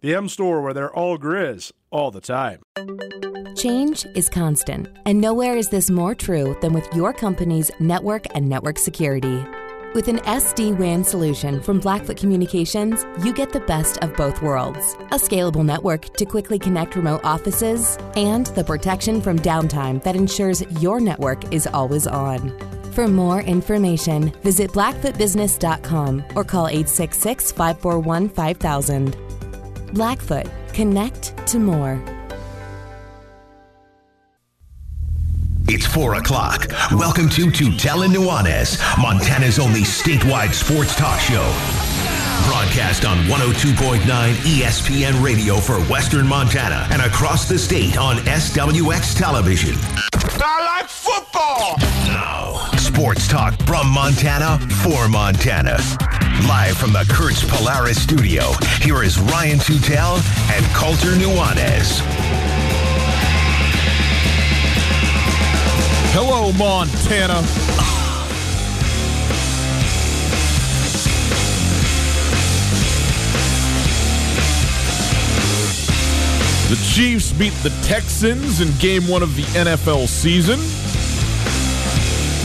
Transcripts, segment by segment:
The M Store, where they're all Grizz all the time. Change is constant, and nowhere is this more true than with your company's network and network security. With an SD WAN solution from Blackfoot Communications, you get the best of both worlds a scalable network to quickly connect remote offices, and the protection from downtime that ensures your network is always on. For more information, visit blackfootbusiness.com or call 866 541 5000. Blackfoot, connect to more. It's 4 o'clock. Welcome to Tutela Nuanez, Montana's only statewide sports talk show. Broadcast on 102.9 ESPN radio for Western Montana and across the state on SWX television. I like football. Now, sports talk from Montana for Montana. Live from the Kurtz Polaris studio, here is Ryan Tutel and Colter Nuanez. Hello, Montana. The Chiefs beat the Texans in game one of the NFL season.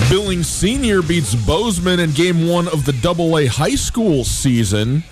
Billings Senior beats Bozeman in game one of the Double A high school season.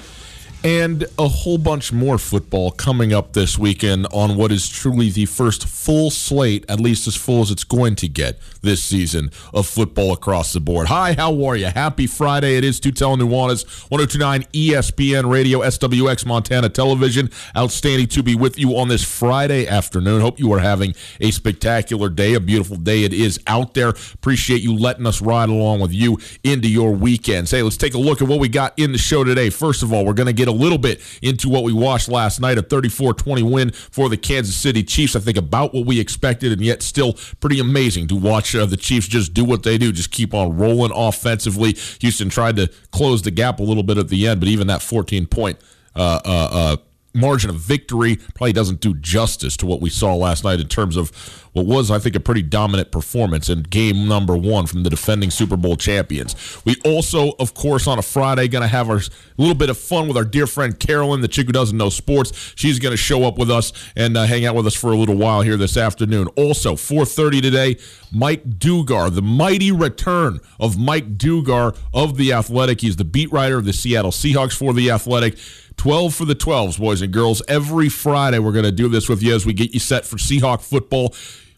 And a whole bunch more football coming up this weekend on what is truly the first full slate, at least as full as it's going to get this season of football across the board. Hi, how are you? Happy Friday. It is Tutel Nuanez, 1029 ESPN Radio, SWX Montana Television. Outstanding to be with you on this Friday afternoon. Hope you are having a spectacular day, a beautiful day it is out there. Appreciate you letting us ride along with you into your weekends. Hey, let's take a look at what we got in the show today. First of all, we're going to get a little bit into what we watched last night a 34 20 win for the Kansas City Chiefs. I think about what we expected, and yet still pretty amazing to watch uh, the Chiefs just do what they do, just keep on rolling offensively. Houston tried to close the gap a little bit at the end, but even that 14 point uh, uh, uh, margin of victory probably doesn't do justice to what we saw last night in terms of what was, I think, a pretty dominant performance in game number one from the defending Super Bowl champions. We also, of course, on a Friday, going to have our little bit of fun with our dear friend Carolyn, the chick who doesn't know sports. She's going to show up with us and uh, hang out with us for a little while here this afternoon. Also, 4:30 today, Mike Dugar, the mighty return of Mike Dugar of the Athletic. He's the beat writer of the Seattle Seahawks for the Athletic. 12 for the 12s, boys and girls. Every Friday, we're going to do this with you as we get you set for Seahawk football.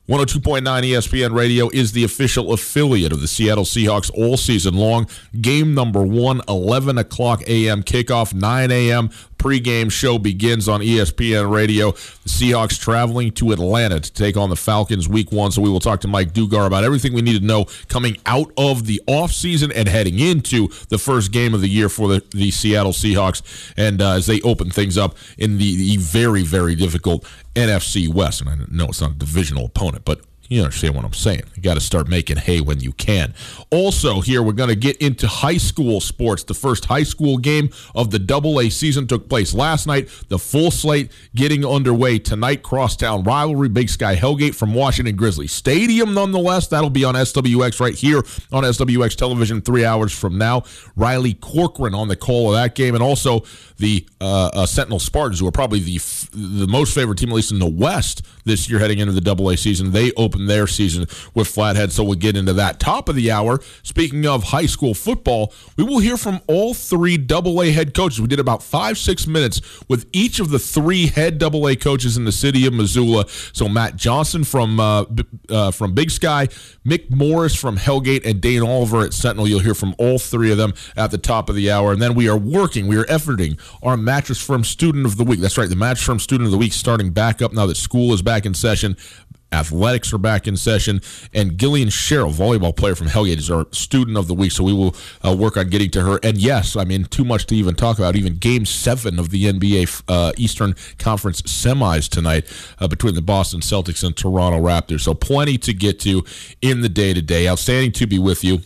102.9 ESPN Radio is the official affiliate of the Seattle Seahawks all season long. Game number one, 11 o'clock a.m. kickoff, 9 a.m. pregame show begins on ESPN Radio. The Seahawks traveling to Atlanta to take on the Falcons week one. So we will talk to Mike Dugar about everything we need to know coming out of the offseason and heading into the first game of the year for the, the Seattle Seahawks. And uh, as they open things up in the, the very, very difficult NFC West. And I know it's not a divisional opponent, but You understand what I'm saying? You got to start making hay when you can. Also, here we're going to get into high school sports. The first high school game of the Double A season took place last night. The full slate getting underway tonight. Crosstown rivalry, Big Sky Hellgate from Washington Grizzly Stadium. Nonetheless, that'll be on SWX right here on SWX television three hours from now. Riley Corcoran on the call of that game, and also the uh, uh, Sentinel Spartans, who are probably the f- the most favorite team, at least in the West this year, heading into the Double A season. They open their season with Flathead, so we'll get into that. Top of the hour. Speaking of high school football, we will hear from all three Double A head coaches. We did about five six minutes with each of the three head Double A coaches in the city of Missoula. So Matt Johnson from uh, uh, from Big Sky, Mick Morris from Hellgate, and Dane Oliver at Sentinel. You'll hear from all three of them at the top of the hour, and then we are working, we are efforting our Mattress Firm Student of the Week. That's right, the Mattress Firm Student of the Week starting back up now that school is back in session. Athletics are back in session, and Gillian Sherrill, volleyball player from Hellgate, is our student of the week. So we will uh, work on getting to her. And yes, I mean, too much to even talk about. Even Game Seven of the NBA uh, Eastern Conference semis tonight uh, between the Boston Celtics and Toronto Raptors. So plenty to get to in the day to day. Outstanding to be with you.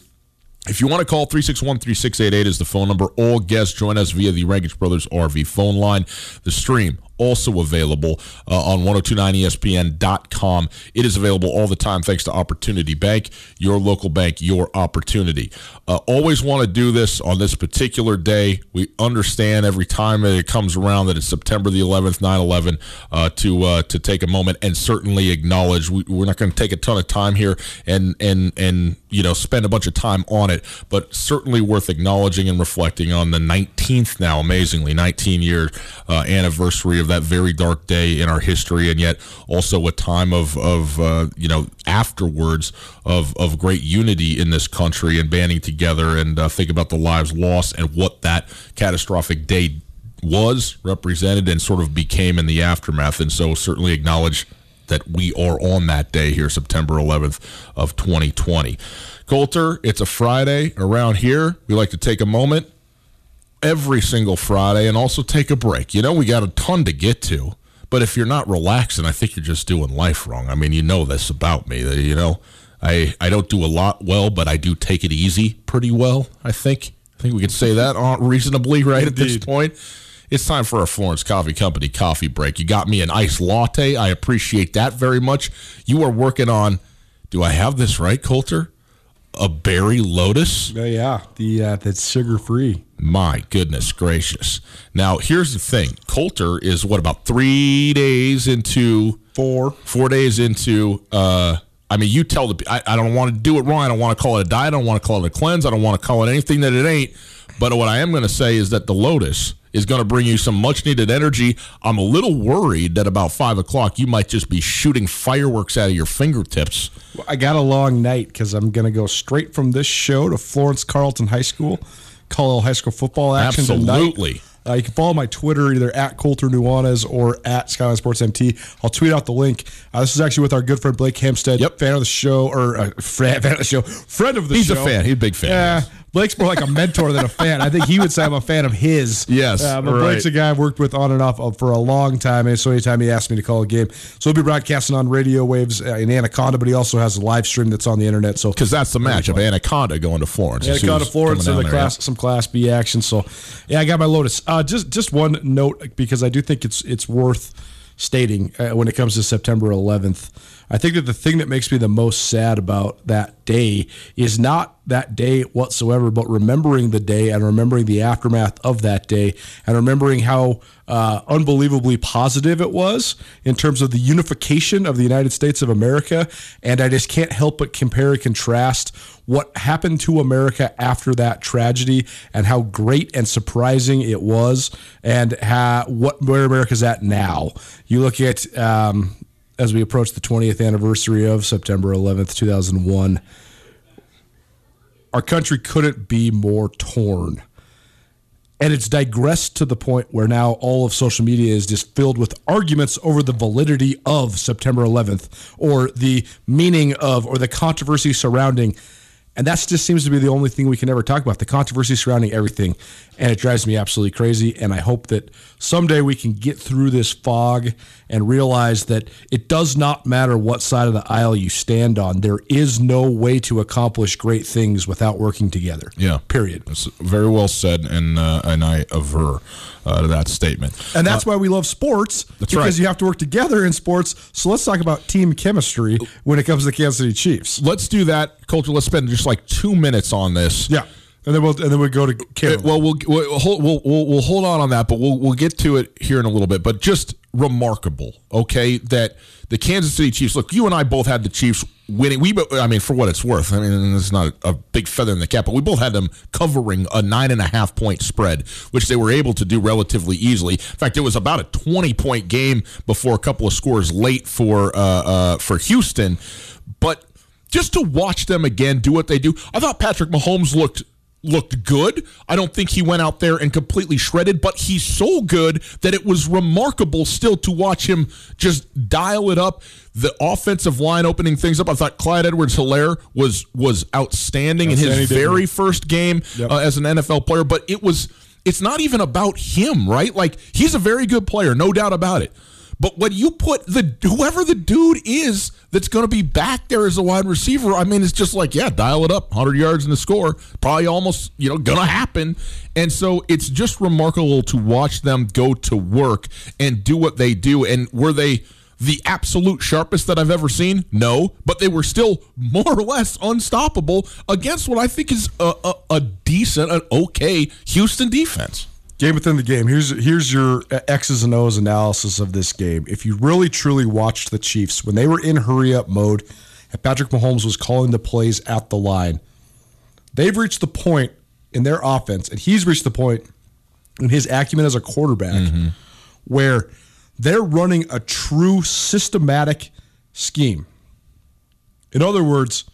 If you want to call 361 3688 is the phone number. All guests join us via the Rankage Brothers RV phone line. The stream also available uh, on 1029ESPN.com. It is available all the time thanks to Opportunity Bank, your local bank, your opportunity. Uh, always want to do this on this particular day. We understand every time that it comes around that it's September the 11th, 9 11, uh, to, uh, to take a moment and certainly acknowledge we, we're not going to take a ton of time here and, and, and, you know, spend a bunch of time on it, but certainly worth acknowledging and reflecting on the 19th now, amazingly, 19 year uh, anniversary of that very dark day in our history, and yet also a time of of uh, you know afterwards of of great unity in this country and banding together and uh, think about the lives lost and what that catastrophic day was represented and sort of became in the aftermath. And so certainly acknowledge that we are on that day here, September 11th of 2020. Colter, it's a Friday around here. We like to take a moment every single Friday and also take a break. You know, we got a ton to get to, but if you're not relaxing, I think you're just doing life wrong. I mean, you know this about me. That, you know, I I don't do a lot well, but I do take it easy pretty well. I think. I think we can say that uh, reasonably, right Indeed. at this point. It's time for a Florence Coffee Company coffee break. You got me an iced latte. I appreciate that very much. You are working on. Do I have this right, Colter? a berry lotus. Oh yeah, the uh, that's sugar free. My goodness gracious! Now here's the thing: Colter is what about three days into four four days into. uh I mean, you tell the I, I don't want to do it wrong. I don't want to call it a diet. I don't want to call it a cleanse. I don't want to call it anything that it ain't. But what I am going to say is that the lotus is going to bring you some much needed energy. I'm a little worried that about five o'clock you might just be shooting fireworks out of your fingertips. I got a long night because I'm going to go straight from this show to Florence Carlton High School, call high school football action Absolutely. Tonight. Uh, you can follow my Twitter either at Colter Nuanez or at Skyline Sports MT. I'll tweet out the link. Uh, this is actually with our good friend Blake Hempstead, yep. fan of the show or uh, fan of the show, friend of the He's show. He's a fan. He's a big fan. Yeah. Blake's more like a mentor than a fan. I think he would say I'm a fan of his. Yes, uh, but right. Blake's a guy I've worked with on and off for a long time, and so anytime he asked me to call a game, so he'll be broadcasting on radio waves uh, in Anaconda, but he also has a live stream that's on the internet. So because that's the matchup, Anaconda going to Florence, Anaconda Florence, and the class, some Class B action. So yeah, I got my Lotus. Uh, just just one note because I do think it's it's worth stating uh, when it comes to September 11th. I think that the thing that makes me the most sad about that day is not that day whatsoever, but remembering the day and remembering the aftermath of that day and remembering how uh, unbelievably positive it was in terms of the unification of the United States of America. And I just can't help but compare and contrast what happened to America after that tragedy and how great and surprising it was and how, what where America's at now. You look at um, as we approach the 20th anniversary of September 11th, 2001, our country couldn't be more torn. And it's digressed to the point where now all of social media is just filled with arguments over the validity of September 11th or the meaning of or the controversy surrounding. And that just seems to be the only thing we can ever talk about the controversy surrounding everything. And it drives me absolutely crazy. And I hope that someday we can get through this fog and realize that it does not matter what side of the aisle you stand on. There is no way to accomplish great things without working together. Yeah. Period. That's very well said, and uh, and I aver uh, to that statement. And that's why we love sports That's because right. you have to work together in sports. So let's talk about team chemistry when it comes to the Kansas City Chiefs. Let's do that, Colter. Let's spend just like two minutes on this. Yeah. And then we'll and then we go to Uh, well, we'll, we'll, hold, we'll, we'll, we'll hold on on that, but we'll, we'll get to it here in a little bit. But just remarkable, okay, that the Kansas City Chiefs. Look, you and I both had the Chiefs winning. We, I mean, for what it's worth, I mean, it's not a big feather in the cap, but we both had them covering a nine and a half point spread, which they were able to do relatively easily. In fact, it was about a twenty point game before a couple of scores late for uh, uh, for Houston, but. Just to watch them again do what they do, I thought Patrick Mahomes looked looked good. I don't think he went out there and completely shredded, but he's so good that it was remarkable still to watch him just dial it up. The offensive line opening things up. I thought Clyde Edwards Helaire was was outstanding, in his very first game Yep. uh, as an NFL player, but it was it's not even about him, right? Like he's a very good player, no doubt about it. But when you put the whoever the dude is that's going to be back there as a wide receiver, I mean, it's just like yeah, dial it up, hundred yards in the score, probably almost you know going to happen. And so it's just remarkable to watch them go to work and do what they do. And were they the absolute sharpest that I've ever seen? No, but they were still more or less unstoppable against what I think is a, a, a decent, an okay Houston defense. Game within the game. Here's here's your uh, X's and O's analysis of this game. If you really truly watched the Chiefs when they were in hurry up mode and Patrick Mahomes was calling the plays at the line, they've reached the point in their offense, and he's reached the point in his acumen as a quarterback mm-hmm. where they're running a true systematic scheme. In other words,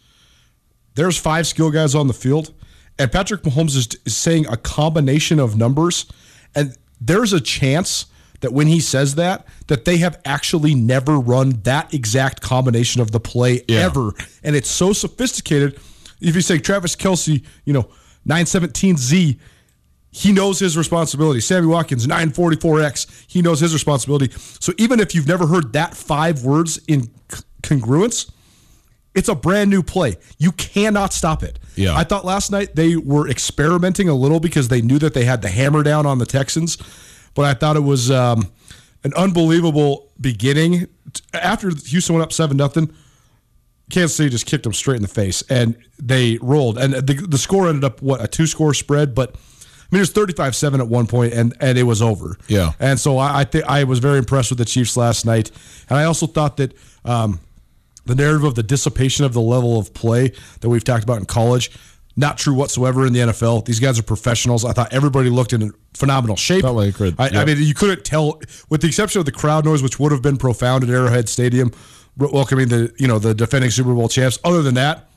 there's five skill guys on the field, and Patrick Mahomes is, is saying a combination of numbers, and there's a chance that when he says that, that they have actually never run that exact combination of the play Yeah. ever, and it's so sophisticated. If you say Travis Kelce, you know, 917Z, he knows his responsibility. Sammy Watkins, 944X, he knows his responsibility. So even if you've never heard that five words in congruence, it's a brand new play. You cannot stop it. Yeah. I thought last night they were experimenting a little because they knew that they had the hammer down on the Texans, but I thought it was um, an unbelievable beginning. After Houston went up 7 nothing, Kansas City just kicked them straight in the face and they rolled. And the, the score ended up, what, a two score spread? But I mean, it was 35 7 at one point and, and it was over. Yeah. And so I, I, th- I was very impressed with the Chiefs last night. And I also thought that um, the narrative of the dissipation of the level of play that we've talked about in college, not true whatsoever in the NFL. These guys are professionals. I thought everybody looked in phenomenal shape. Felt like it could, I, I mean, you couldn't tell, with the exception of the crowd noise, which would have been profound at Arrowhead Stadium, welcoming the you know the defending Super Bowl champs. Other than that,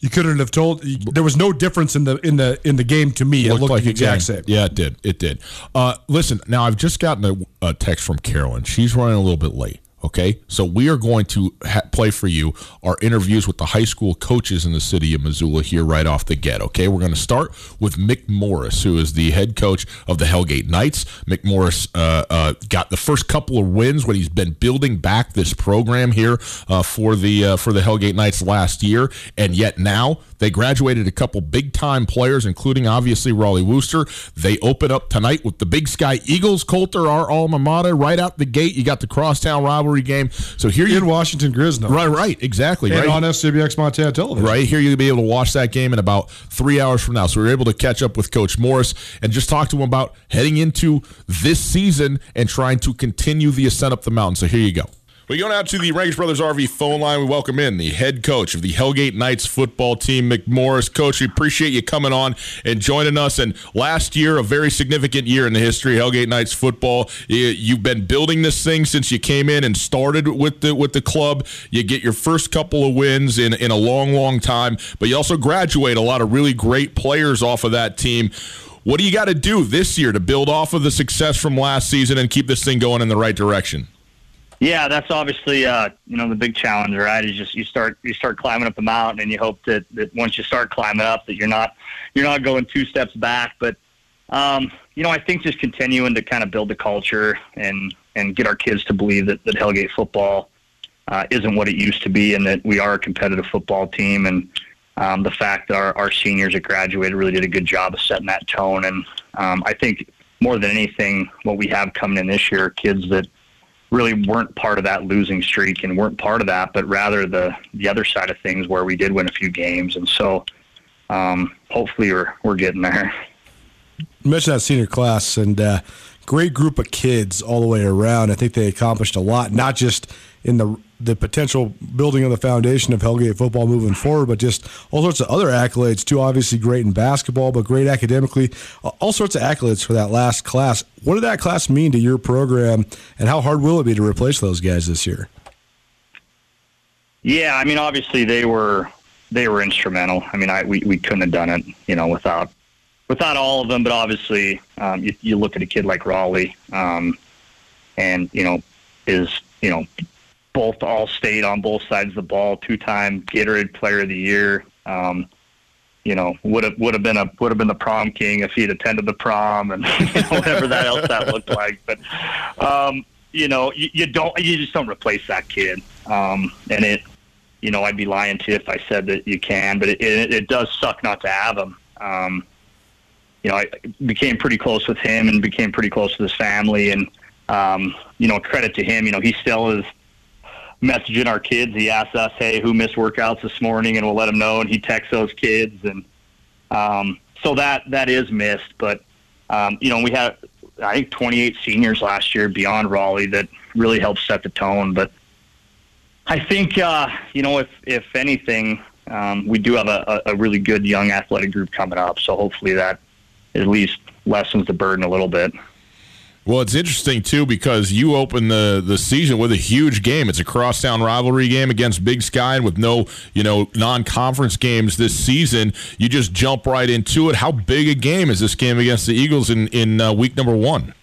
you couldn't have told. There was no difference in the in the in the game to me. It looked, like the exact same. Yeah, it did. It did. Uh, listen, now I've just gotten a, a text from Carolyn. She's running a little bit late. Okay, so we are going to ha- play for you our interviews with the high school coaches in the city of Missoula here right off the get. Okay, we're going to start with Mick Morris, who is the head coach of the Hellgate Knights. Mick Morris uh, uh, got the first couple of wins when he's been building back this program here uh, for the uh, for the Hellgate Knights last year, and yet now they graduated a couple big time players, including obviously Raleigh Wooster. They open up tonight with the Big Sky Eagles. Colter, our alma mater, right out the gate. You got the crosstown rivalry game. So here you In Washington Grisno. right, right, exactly, And right. on SWX Montana television. Right here, you'll be able to watch that game in about three hours from now. So we were able to catch up with Coach Morris and just talk to him about heading into this season and trying to continue the ascent up the mountain. So here you go. We go now to the Rankish Brothers RV phone line. We welcome in the head coach of the Hellgate Knights football team, Mick Morris. Coach, we appreciate you coming on and joining us. And last year, a very significant year in the history of Hellgate Knights football. You- You've been building this thing since you came in and started with the with the club. You get your first couple of wins in in a long, long time, but you also graduate a lot of really great players off of that team. What do you got to do this year to build off of the success from last season and keep this thing going in the right direction? Yeah, that's obviously uh, you know the big challenge, right? Is just you start you start climbing up the mountain, and you hope that, that once you start climbing up, that you're not you're not going two steps back. But um, you know, I think just continuing to kind of build the culture and and get our kids to believe that, that Hellgate football uh, isn't what it used to be, and that we are a competitive football team. And um, the fact that our, our seniors that graduated really did a good job of setting that tone. And um, I think more than anything, what we have coming in this year, kids that really weren't part of that losing streak and weren't part of that, but rather the the other side of things where we did win a few games. And so, um, hopefully, we're we're getting there. You mentioned that senior class and uh, great group of kids all the way around. I think they accomplished a lot, not just in the the potential building of the foundation of Hellgate football moving forward, but just all sorts of other accolades too. Obviously, great in basketball, but great academically. All sorts of accolades for that last class. What did that class mean to your program, and how hard will it be to replace those guys this year? Yeah, I mean, obviously they were they were instrumental. I mean, I we, we couldn't have done it, you know, without without all of them. But obviously, um, you, you look at a kid like Raleigh, um, and you know, is you know both all state on both sides of the ball, two time Gatorade Player of the Year. Um, you know, would have would have been a would have been the prom king if he'd attended the prom and you know, whatever that else that looked like. But um, you know, you, you don't you just don't replace that kid. Um, and it, you know, I'd be lying to you if I said that you can, but it, it, it does suck not to have him. Um, you know, I became pretty close with him and became pretty close with his family, and um, you know, credit to him. You know, he still is messaging our kids. He asks us, "Hey, who missed workouts this morning?" and we'll let him know. And he texts those kids, and um, so that that is missed. But um, you know, we had I think 28 seniors last year beyond Raleigh that really helped set the tone. But I think uh, you know, if if anything, um, we do have a, a really good young athletic group coming up. So hopefully that at least lessens the burden a little bit. Well, it's interesting too because you open the the season with a huge game. It's a crosstown rivalry game against Big Sky, and with no you know non conference games this season, you just jump right into it. How big a game is this game against the Eagles in in uh, week number one?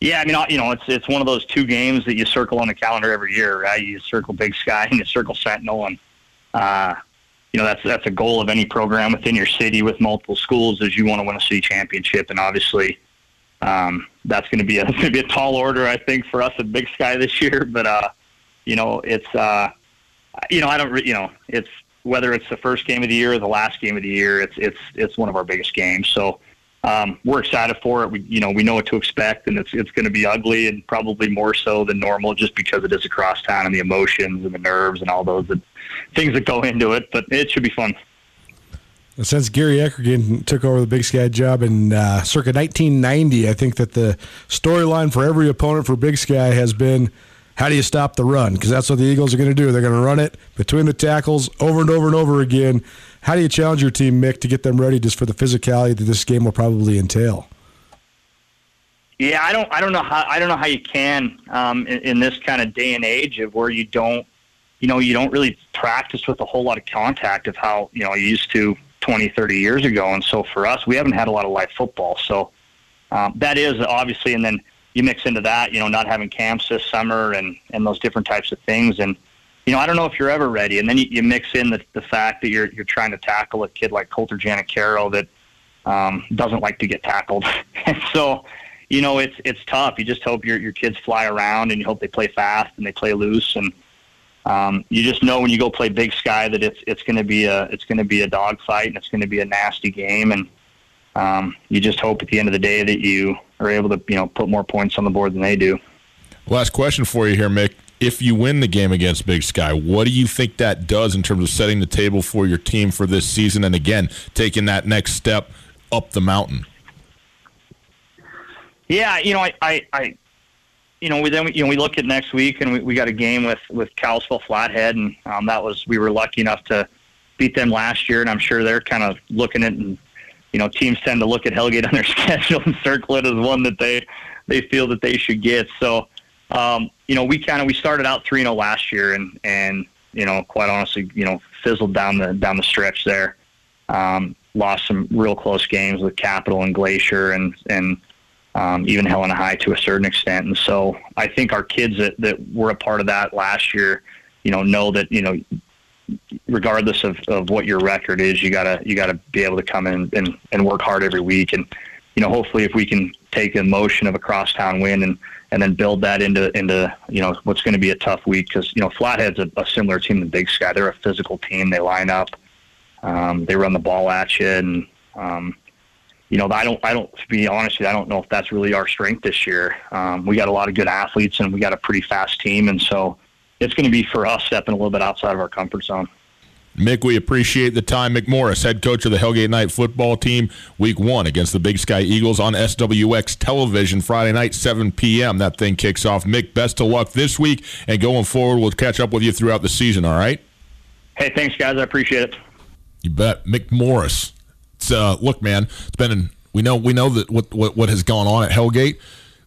Yeah, I mean, you know, it's it's one of those two games that you circle on the calendar every year, right? You circle Big Sky and you circle Sentinel, and uh, you know that's that's a goal of any program within your city with multiple schools is you want to win a city championship, and obviously um, that's going to be a going to be a tall order, I think, for us at Big Sky this year. But uh, you know, it's uh, you know, I don't, re- you know, it's whether it's the first game of the year or the last game of the year, it's it's it's one of our biggest games. So um, we're excited for it. We you know we know what to expect, and it's it's going to be ugly and probably more so than normal, just because it is across town and the emotions and the nerves and all those things that go into it. But it should be fun. Since Gary Eckergen took over the Big Sky job in uh, circa 1990, I think that the storyline for every opponent for Big Sky has been how do you stop the run? Because that's what the Eagles are going to do. They're going to run it between the tackles over and over and over again. How do you challenge your team, Mick, to get them ready just for the physicality that this game will probably entail? Yeah, I don't, I don't know how, I don't know how you can um, in, in this kind of day and age of where you don't, you know, you don't really practice with a whole lot of contact of how you know you used to 20, 30 years ago. And so for us, we haven't had a lot of live football. So um, that is obviously, and then you mix into that, you know, not having camps this summer and, and those different types of things. And, you know, I don't know if you're ever ready. And then you, you mix in the, the fact that you're, you're trying to tackle a kid like Janet Carroll that um, doesn't like to get tackled. and so, you know, it's, it's tough. You just hope your, your kids fly around and you hope they play fast and they play loose. And, um, you just know when you go play Big Sky that it's it's going to be a it's going to be a dogfight and it's going to be a nasty game, and um, you just hope at the end of the day that you are able to you know put more points on the board than they do. Last question for you here, Mick. If you win the game against Big Sky, what do you think that does in terms of setting the table for your team for this season, and again taking that next step up the mountain? Yeah, you know, I, I, I you know, we then you know we look at next week and we, we got a game with with Kalispell Flathead, and um, that was we were lucky enough to beat them last year, and I'm sure they're kind of looking at and you know teams tend to look at Hellgate on their schedule and circle it as one that they they feel that they should get. So um, you know we kind of we started out three 0 last year, and and you know quite honestly you know fizzled down the down the stretch there. Um, lost some real close games with Capital and Glacier, and and um, even Helena High to a certain extent. And so I think our kids that, that were a part of that last year, you know, know that, you know, regardless of, of what your record is, you gotta, you gotta be able to come in and, and work hard every week. And, you know, hopefully if we can take the emotion of a crosstown win and, and then build that into, into, you know, what's going to be a tough week. Cause, you know, Flathead's a, a similar team to Big Sky. They're a physical team. They line up, um, they run the ball at you and, um, you know, I don't, I don't, to be honest with you, I don't know if that's really our strength this year. Um, we got a lot of good athletes and we got a pretty fast team. And so it's going to be for us stepping a little bit outside of our comfort zone. Mick, we appreciate the time. Mick Morris, head coach of the Hellgate Knight football team, week one against the Big Sky Eagles on SWX television Friday night, 7 p.m. That thing kicks off. Mick, best of luck this week and going forward. We'll catch up with you throughout the season, all right? Hey, thanks, guys. I appreciate it. You bet. Mick Morris uh, look, man, it's been an, we know we know that what, what what has gone on at Hellgate.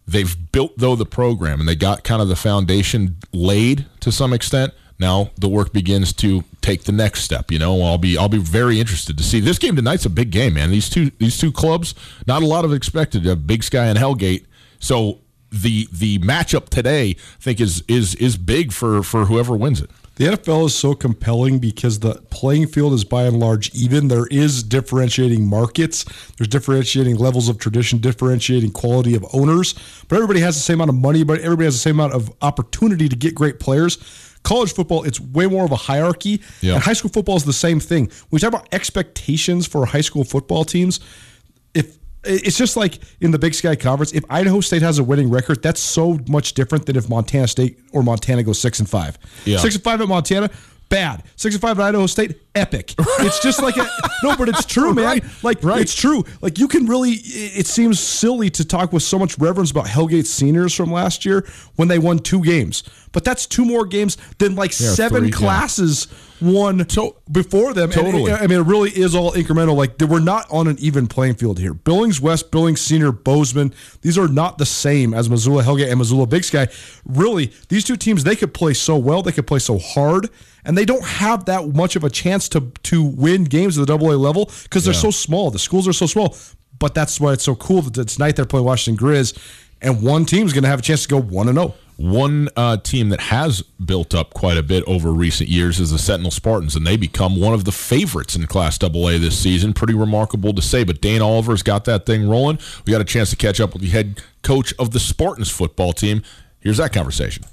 They've built though the program and they got kind of the foundation laid to some extent. Now the work begins to take the next step. You know, I'll be I'll be very interested to see this game tonight's a big game, man. These two these two clubs, not a lot of expected. Uh, big Sky and Hellgate. So the the matchup today, I think, is is is big for for whoever wins it. The NFL is so compelling because the playing field is by and large even. There is differentiating markets, there's differentiating levels of tradition, differentiating quality of owners, but everybody has the same amount of money, but everybody has the same amount of opportunity to get great players. College football, it's way more of a hierarchy. Yeah. And high school football is the same thing. When we talk about expectations for high school football teams, if it's just like in the Big Sky Conference. If Idaho State has a winning record, that's so much different than if Montana State or Montana goes six and five. Yeah. Six and five at Montana, bad. Six and five at Idaho State, epic. It's just like a no, but it's true, man. Right. Like Right. it's true. Like you can really. It seems silly to talk with so much reverence about Hellgate seniors from last year when they won two games, but that's two more games than like Yeah, seven three, yeah. classes won So- before them. And Totally. it- I mean, it really is all incremental. Like we're not on an even playing field here. Billings West, Billings Senior, Bozeman. These are not the same as Missoula Hellgate and Missoula Big Sky. Really, these two teams they could play so well, they could play so hard, and they don't have that much of a chance to to win games at the Double A level because they're Yeah. so small. The schools are so small. But that's why it's so cool that tonight they're playing Washington Grizz, and one team's going to have a chance to go one and oh. zero. One uh, team that has built up quite a bit over recent years is the Sentinel Spartans, and they become one of the favorites in Class AA this season. Pretty remarkable to say, but Dane Oliver's got that thing rolling. We got a chance to catch up with the head coach of the Spartans football team. Here's that conversation.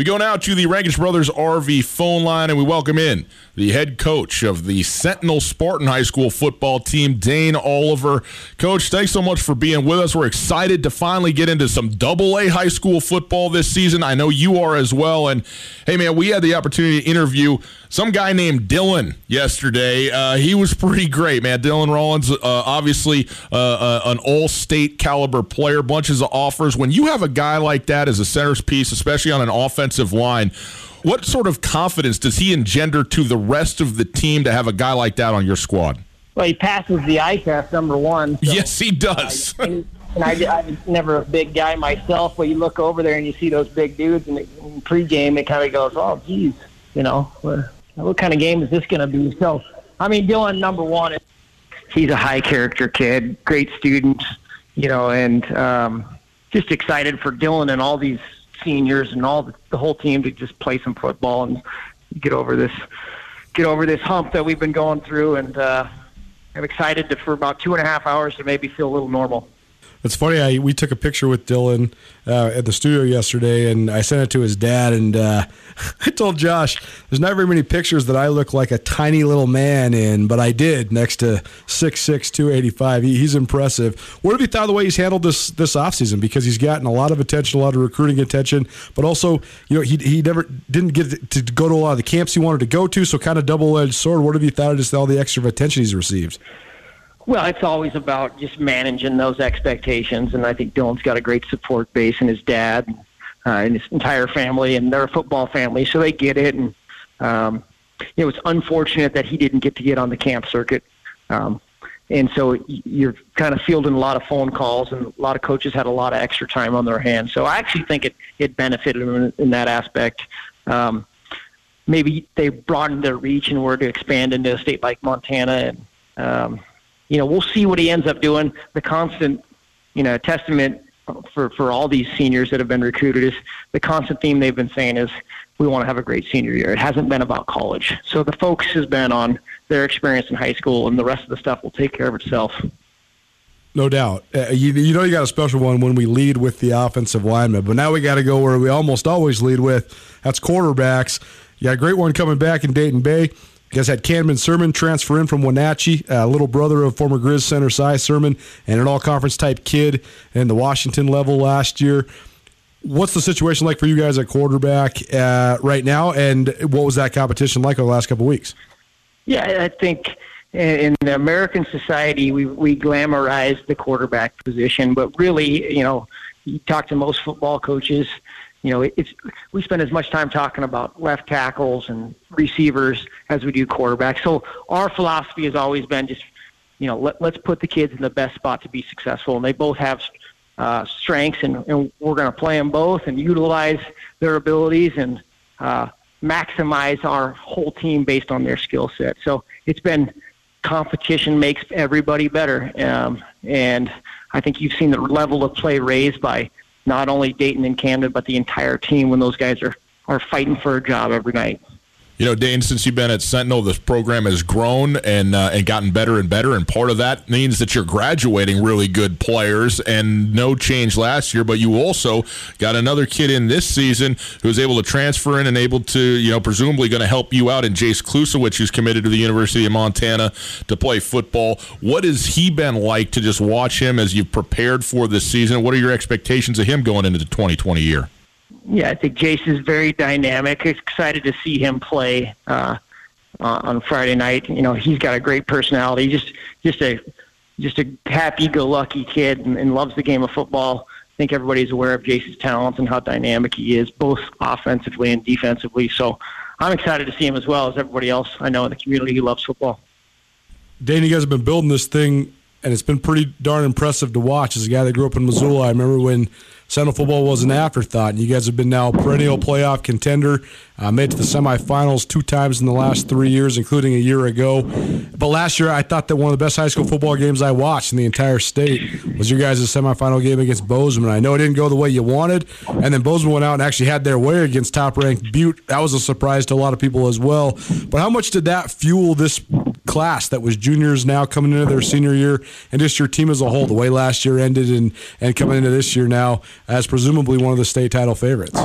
We go now to the Rankish Brothers RV phone line, and we welcome in the head coach of the Sentinel Spartan High School football team, Dane Oliver. Coach, thanks so much for being with us. We're excited to finally get into some double A high school football this season. I know you are as well. And hey, man, we had the opportunity to interview some guy named Dylan yesterday. Uh, he was pretty great, man. Dylan Rollins, uh, obviously uh, uh, an all state caliber player, bunches of offers. When you have a guy like that as a centerpiece, especially on an offensive line, what sort of confidence does he engender to the rest of the team to have a guy like that on your squad? Well, he passes the eye test, number one. so- yes, he does. and, and I, I'm never a big guy myself, but you look over there and you see those big dudes, and in pregame it kind of goes, "Oh, geez, you know, what, kind of game is this going to be?" So, I mean, Dylan, number one, he's a high character kid, great student, you know, and um, just excited for Dylan and all these seniors and all the, the whole team to just play some football and get over this get over this hump that we've been going through and. uh I'm excited to, for about two and a half hours to maybe feel a little normal. It's funny. I we took a picture with Dylan uh, at the studio yesterday, and I sent it to his dad. And uh, I told Josh, "There's not very many pictures that I look like a tiny little man in, but I did next to six six two eighty five. He, he's impressive. What have you thought of the way he's handled this this offseason? Because he's gotten a lot of attention, a lot of recruiting attention, but also, you know, he he never didn't get to go to a lot of the camps he wanted to go to. So kind of double edged sword. What have you thought of just all the extra attention he's received? Well, it's always about just managing those expectations, and I think Dylan's got a great support base and his dad uh, and his entire family, and they're a football family, so they get it. And um, you know, it's unfortunate that he didn't get to get on the camp circuit. Um, and so you're kind of fielding a lot of phone calls, and a lot of coaches had a lot of extra time on their hands. So I actually think it it benefited him in, in that aspect. Um, maybe they broadened their reach and were to expand into a state like Montana, and um, you know we'll see what he ends up doing. The constant you know, testament for for all these seniors that have been recruited is the constant theme they've been saying is we want to have a great senior year. It hasn't been about college, so the focus has been on their experience in high school, and the rest of the stuff will take care of itself. No doubt. Uh, you, you know you got a special one when we lead with the offensive lineman, but now we got to go where we almost always lead with. That's quarterbacks. You got a great one coming back in Dayton Bay. Guys had Camden Sirmon transfer in from Wenatchee, uh, little brother of former Grizz center Cy Sirmon, and an all conference type kid in the Washington level last year. What's the situation like for you guys at quarterback uh, right now, and what was that competition like over the last couple weeks? Yeah, I think in the American society, we we glamorize the quarterback position, but really, you know, you talk to most football coaches, you know, it's we spend as much time talking about left tackles and receivers as we do quarterbacks. So our philosophy has always been just, you know, let, let's put the kids in the best spot to be successful, and they both have uh, strengths, and, and we're going to play them both and utilize their abilities and uh, maximize our whole team based on their skill set. So it's been competition makes everybody better. Um, and I think you've seen the level of play raised by not only Dayton and Camden, but the entire team when those guys are, are fighting for a job every night. You know, Dane, since you've been at Sentinel, this program has grown and uh, and gotten better and better, and part of that means that you're graduating really good players. And no change last year, but you also got another kid in this season who's able to transfer in and able to, you know, presumably going to help you out in Jace Klusowicz, who's committed to the University of Montana to play football. What has he been like to just watch him as you've prepared for this season? What are your expectations of him going into the 2020 year? Yeah, I think Jace is very dynamic. Excited to see him play uh, on Friday night. You know, he's got a great personality. Just just a just a happy-go-lucky kid and, and loves the game of football. I think everybody's aware of Jace's talents and how dynamic he is, both offensively and defensively. So I'm excited to see him as well as everybody else I know in the community who loves football. Dane, you guys have been building this thing, and it's been pretty darn impressive to watch. As a guy that grew up in Missoula, I remember when Sentinel football was an afterthought, and you guys have been now a perennial playoff contender. Uh, made to the semifinals two times in the last three years, including a year ago. But last year, I thought that one of the best high school football games I watched in the entire state was your guys' semifinal game against Bozeman. I know it didn't go the way you wanted, and then Bozeman went out and actually had their way against top-ranked Butte. That was a surprise to a lot of people as well. But how much did that fuel this class that was juniors now coming into their senior year, and just your team as a whole, the way last year ended, and and coming into this year now? as presumably one of the state title favorites.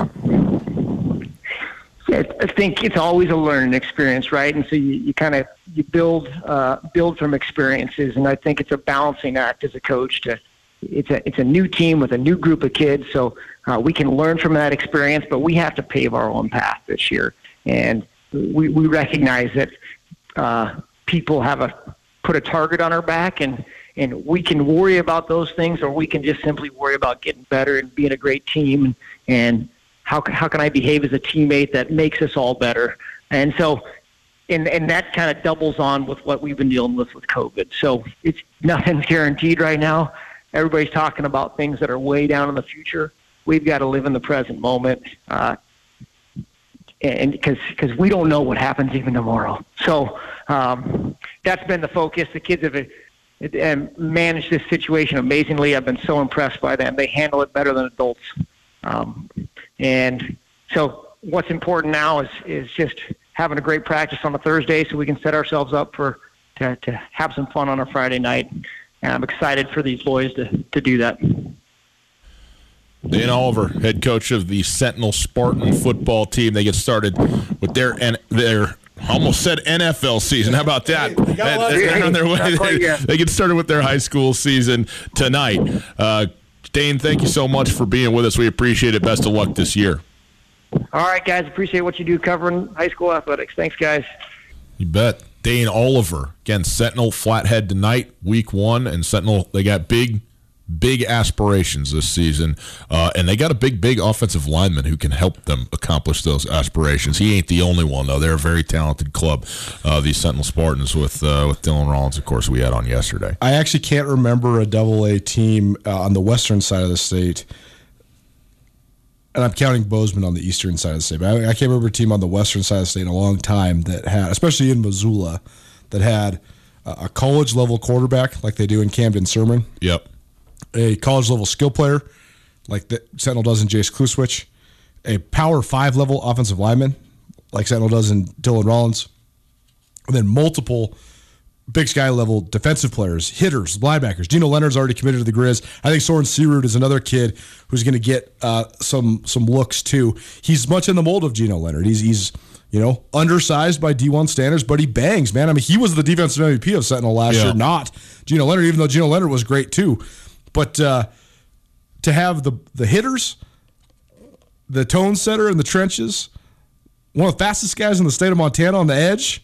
Yeah, I think it's always a learning experience, right? And so you, you kind of you build uh, build from experiences, and I think it's a balancing act as a coach to. It's a it's a new team with a new group of kids, so uh, we can learn from that experience, but we have to pave our own path this year, and we we recognize that uh, people have a put a target on our back, and and we can worry about those things, or we can just simply worry about getting better and being a great team, and, and how how can I behave as a teammate that makes us all better? And so, and and that kind of doubles on with what we've been dealing with with COVID. So it's nothing's guaranteed right now. Everybody's talking about things that are way down in the future. We've got to live in the present moment, uh, and because because we don't know what happens even tomorrow. So um, that's been the focus. The kids have and manage this situation amazingly. I've been so impressed by them. They handle it better than adults. Um, and so what's important now is, is just having a great practice on a Thursday so we can set ourselves up for to, to have some fun on a Friday night. And I'm excited for these boys to, to do that. Dan Oliver, head coach of the Sentinel Spartan football team. They get started with their and their almost said NFL season. How about that? they're on their way. They, they, get started with their high school season tonight. Uh, Dane, thank you so much for being with us. We appreciate it. Best of luck this year. All right, guys. Appreciate what you do covering high school athletics. Thanks, guys. You bet. Dane Oliver again. Sentinel Flathead tonight, week one, and Sentinel. They got big big aspirations this season, uh, and they got a big, big offensive lineman who can help them accomplish those aspirations. He ain't the only one though; they're a very talented club, uh, these Sentinel Spartans with uh, with Dylan Rollins, of course, we had on yesterday. I actually can't remember a Double A team uh, on the western side of the state. And I'm counting Bozeman on the eastern side of the state. But I, I can't remember a team on the western side of the state in a long time that had, especially in Missoula, that had a college level quarterback like they do in Camden Sirmon. Yep a college level skill player like the Sentinel does in Jace Kluswich, a power five level offensive lineman like Sentinel does in Dylan Rollins, and then multiple Big Sky level defensive players, hitters, linebackers. Gino Leonard's already committed to the Grizz. I think Soren Searud is another kid who's going to get uh, some some looks too. He's much in the mold of Gino Leonard. He's he's you know undersized by D1 standards, but he bangs, man. I mean, he was the defensive MVP of Sentinel last Yeah. year, not Gino Leonard. Even though Gino Leonard was great too, but uh, to have the the hitters, the tone setter in the trenches, one of the fastest guys in the state of Montana on the edge,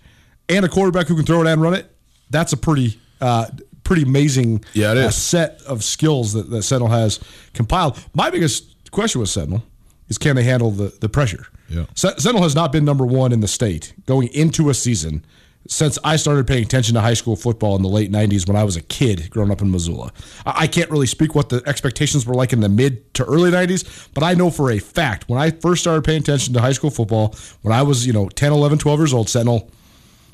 and a quarterback who can throw it and run it. That's a pretty uh, pretty amazing Yeah, uh, set of skills that, that Sentinel has compiled. My biggest question with Sentinel is can they handle the, the pressure? Yeah. Sentinel has not been number one in the state going into a season since I started paying attention to high school football in the late 90s when I was a kid growing up in Missoula. I can't really speak what the expectations were like in the mid to early 90s, but I know for a fact when I first started paying attention to high school football, when I was, you know, 10, 11, 12 years old, Sentinel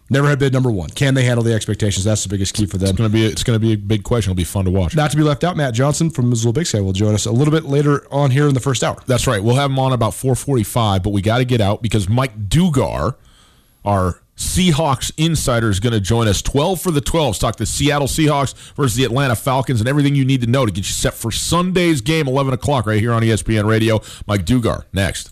never had been number one. Can they handle the expectations? That's the biggest key for them. It's gonna be it's gonna be a big question. It'll be fun to watch. Not to be left out, Matt Johnson from Missoula Big Sky will join us a little bit later on here in the first hour. That's right. We'll have him on about 4:45, but we got to get out because Mike Dugar, our Seahawks insider, is going to join us 12 for the 12s. Talk the Seattle Seahawks versus the Atlanta Falcons and everything you need to know to get you set for Sunday's game, 11 o'clock, right here on ESPN Radio. Mike Dugar next.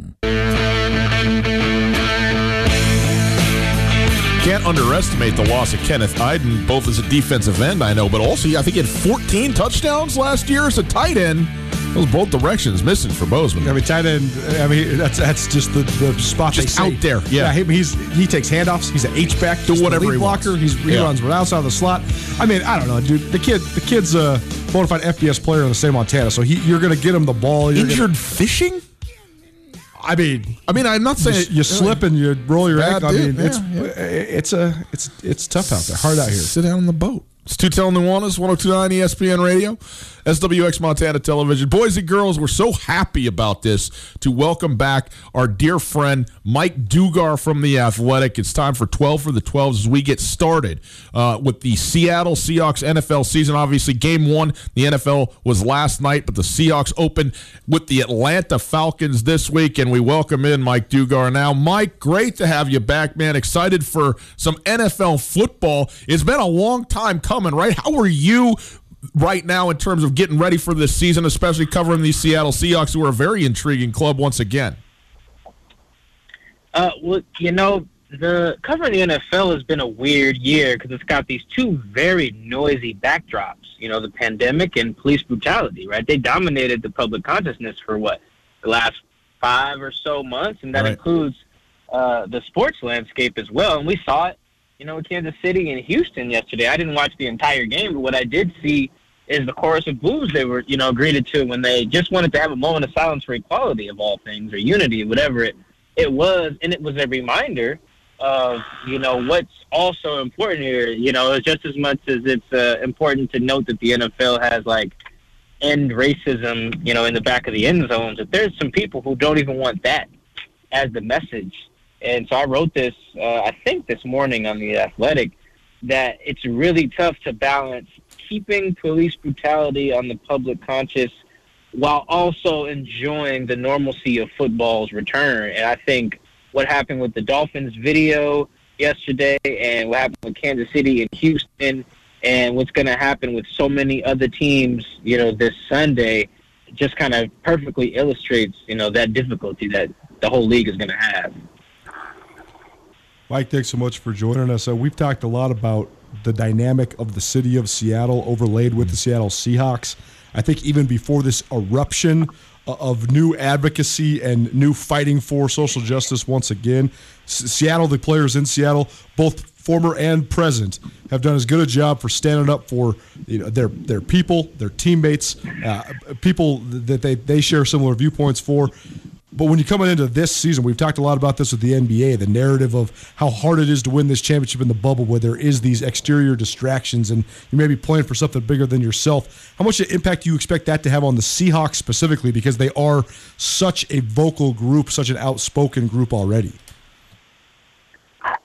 Can't underestimate the loss of Kenneth Eiden, both as a defensive end, I know, but also I think he had 14 touchdowns last year as a tight end. Those both directions missing for Bozeman. I mean, tight end. I mean, that's that's just the, the spot Just out there, yeah. he, he's he takes handoffs. He's an H back. Do whatever lead he wants. blocker. He's, he Yeah. runs right outside the slot. I mean, I don't know, dude. The kid, the kid's a bona fide FBS player in the state of Montana. So he, you're going to get him the ball. Injured Gonna, fishing? I mean, I mean, I'm not saying you slip and you roll your ankle. I mean, it's yeah, uh, it's a it's it's tough out there, hard out here. Sit down on the boat. It's Tutel Nuanez, 1029 ESPN Radio, SWX Montana Television. Boys and girls, we're so happy about this to welcome back our dear friend Mike Dugar from The Athletic. It's time for 12 for the 12s as we get started uh, with the Seattle Seahawks NFL season. Obviously, game one, the NFL was last night, but the Seahawks open with the Atlanta Falcons this week, and we welcome in Mike Dugar now. Mike, great to have you back, man. Excited for some NFL football. It's been a long time coming, right? How are you right now in terms of getting ready for this season, especially covering these Seattle Seahawks, who are a very intriguing club once again? Uh, well, you know, the covering the NFL has been a weird year because it's got these two very noisy backdrops. You know, the pandemic and police brutality. Right? They dominated the public consciousness for what the last five or so months, and that Right. includes uh, the sports landscape as well. And we saw it, you know, Kansas City and Houston yesterday. I didn't watch the entire game, but what I did see is the chorus of blues they were, you know, greeted to when they just wanted to have a moment of silence for equality of all things or unity, whatever it it was, and it was a reminder of you know what's also important here. You know, just as much as it's uh, important to note that the NFL has like end racism, you know, in the back of the end zones. That there's some people who don't even want that as the message. And so I wrote this, uh, I think this morning on the Athletic, that it's really tough to balance keeping police brutality on the public conscious while also enjoying the normalcy of football's return. And I think what happened with the Dolphins video yesterday and what happened with Kansas City and Houston and what's going to happen with so many other teams, you know, this Sunday just kind of perfectly illustrates, you know, that difficulty that the whole league is going to have. Mike, thanks so much for joining us. Uh, we've talked a lot about the dynamic of the city of Seattle overlaid with the Seattle Seahawks. I think even before this eruption of new advocacy and new fighting for social justice once again. Seattle, the players in Seattle, both former and present, have done as good a job for standing up for you know, their their people, their teammates, uh, people that they, they share similar viewpoints for. But when you come into this season, we've talked a lot about this with the NBA, the narrative of how hard it is to win this championship in the bubble, where there is these exterior distractions, and you may be playing for something bigger than yourself. How much impact do you expect that to have on the Seahawks specifically, because they are such a vocal group, such an outspoken group already?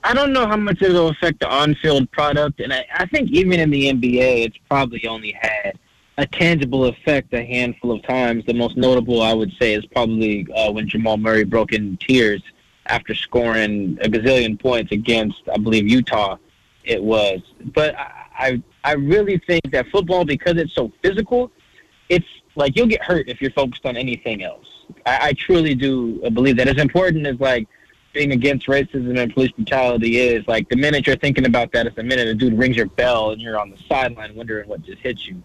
I don't know how much it'll affect the on-field product, and I, I think even in the NBA, it's probably only had a tangible effect a handful of times. The most notable, I would say, is probably uh, when Jamal Murray broke in tears after scoring a gazillion points against, I believe, Utah. It was, but I, I really think that football, because it's so physical, it's like you'll get hurt if you're focused on anything else. I, I truly do believe that. As important as like being against racism and police brutality is, like the minute you're thinking about that, it's the minute a dude rings your bell and you're on the sideline wondering what just hit you.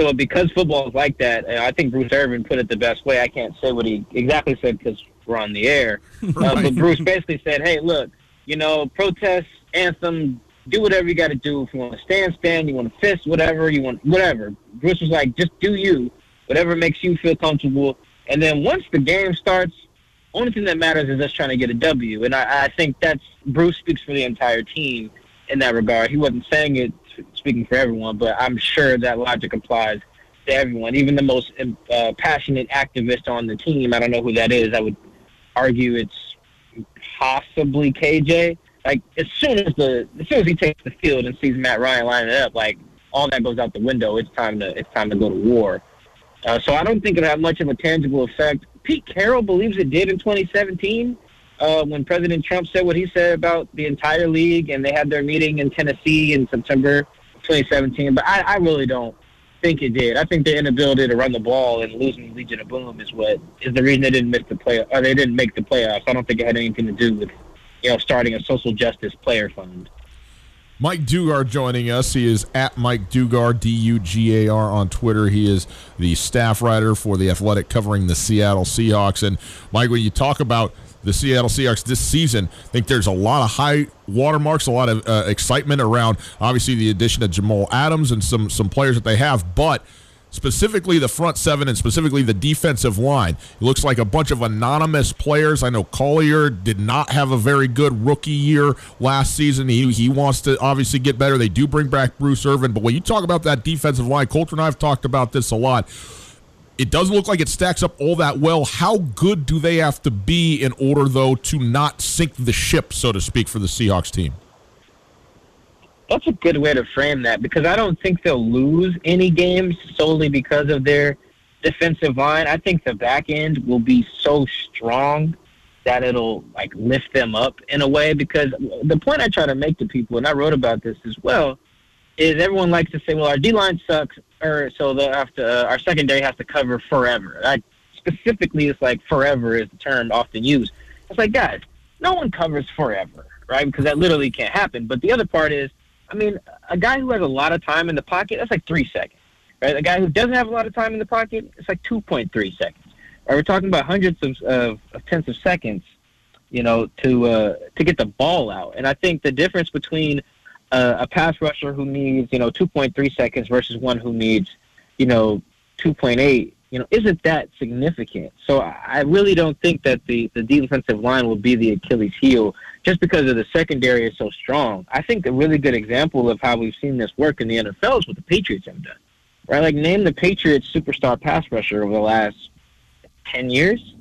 So because football is like that, I think Bruce Irvin put it the best way. I can't say what he exactly said because we're on the air, right. uh, but Bruce basically said, "Hey, look, you know, protest, anthem, do whatever you got to do. If you want to stand, stand. You want to fist, whatever you want, whatever." Bruce was like, "Just do you, whatever makes you feel comfortable." And then once the game starts, only thing that matters is us trying to get a W. And I, I think that's Bruce speaks for the entire team in that regard. He wasn't saying it speaking for everyone, but I'm sure that logic applies to everyone, even the most uh, passionate activist on the team. I don't know who that is. I would argue it's possibly KJ. Like as soon as the as soon as he takes the field and sees Matt Ryan lining up, like all that goes out the window. It's time to it's time to go to war. Uh, so I don't think it had much of a tangible effect. Pete Carroll believes it did in 2017 uh, when President Trump said what he said about the entire league, and they had their meeting in Tennessee in September 2017. But I, I really don't think it did. I think the inability to run the ball and losing Legion of Boom is what is the reason they didn't miss the play or they didn't make the playoffs. I don't think it had anything to do with you know starting a social justice player fund. Mike Dugar joining us. He is at Mike Dugar, D U G A R on Twitter. He is the staff writer for The Athletic covering the Seattle Seahawks. And, Mike, when you talk about the Seattle Seahawks this season. I think there's a lot of high watermarks, a lot of uh, excitement around obviously the addition of Jamal Adams and some some players that they have, but specifically the front seven and specifically the defensive line. It looks like a bunch of anonymous players. I know Collier did not have a very good rookie year last season. He, he wants to obviously get better. They do bring back Bruce Irvin, but when you talk about that defensive line, Colter and I have talked about this a lot it doesn't look like it stacks up all that well. How good do they have to be in order, though, to not sink the ship, so to speak, for the Seahawks team? That's a good way to frame that because I don't think they'll lose any games solely because of their defensive line. I think the back end will be so strong that it'll like lift them up in a way because the point I try to make to people, and I wrote about this as well, is everyone likes to say, well, our D line sucks, or so they have to. Uh, our secondary has to cover forever. I, specifically, it's like forever is the term often used. It's like, guys, no one covers forever, right? Because that literally can't happen. But the other part is, I mean, a guy who has a lot of time in the pocket, that's like three seconds, right? A guy who doesn't have a lot of time in the pocket, it's like 2.3 seconds. Right? We're talking about hundreds of, of, of tenths of seconds, you know, to uh, to get the ball out. And I think the difference between uh, a pass rusher who needs you know 2.3 seconds versus one who needs you know 2.8 you know isn't that significant? So i really don't think that the the defensive line will be the achilles heel just because of the secondary is so strong. I think a really good example of how we've seen this work in the nfl is what the patriots have done right? Like name the patriots superstar pass rusher over the last 10 years.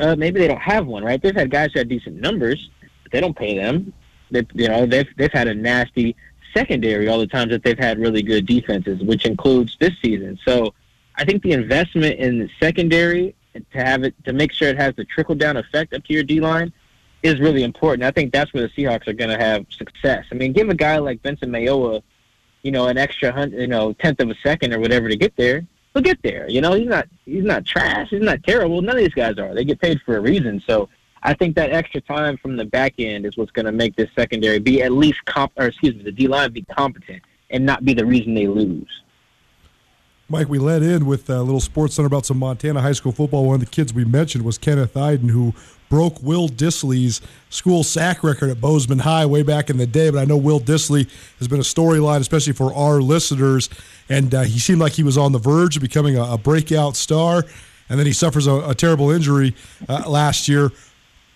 Uh, maybe they don't have one right? They've had guys who had decent numbers but they don't pay them they, you know, they've they've had a nasty secondary all the times that they've had really good defenses, which includes this season. So I think the investment in the secondary to have it to make sure it has the trickle down effect up to your D line is really important. I think that's where the Seahawks are going to have success. I mean, give a guy like Benson Mayowa, you know, an extra hundred, you know, tenth of a second or whatever to get there. He'll get there. You know, he's not he's not trash. He's not terrible. None of these guys are. They get paid for a reason. So I think that extra time from the back end is what's going to make this secondary be at least comp, or excuse me, the D line be competent and not be the reason they lose. Mike, we led in with a little sports center about some Montana high school football. One of the kids we mentioned was Kenneth Eiden, who broke Will Dissly's school sack record at Bozeman High way back in the day. But I know Will Dissly has been a storyline, especially for our listeners. And uh, he seemed like he was on the verge of becoming a, a breakout star. And then he suffers a, a terrible injury uh, last year.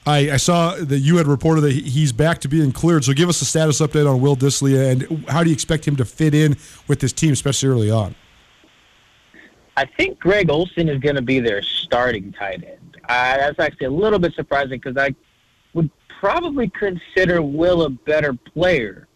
I, I, saw that you had reported that he's back to being cleared. So give us a status update on Will Dissly and how do you expect him to fit in with this team, especially early on? I think Greg Olsen is going to be their starting tight end. That's actually a little bit surprising because I would probably consider Will a better player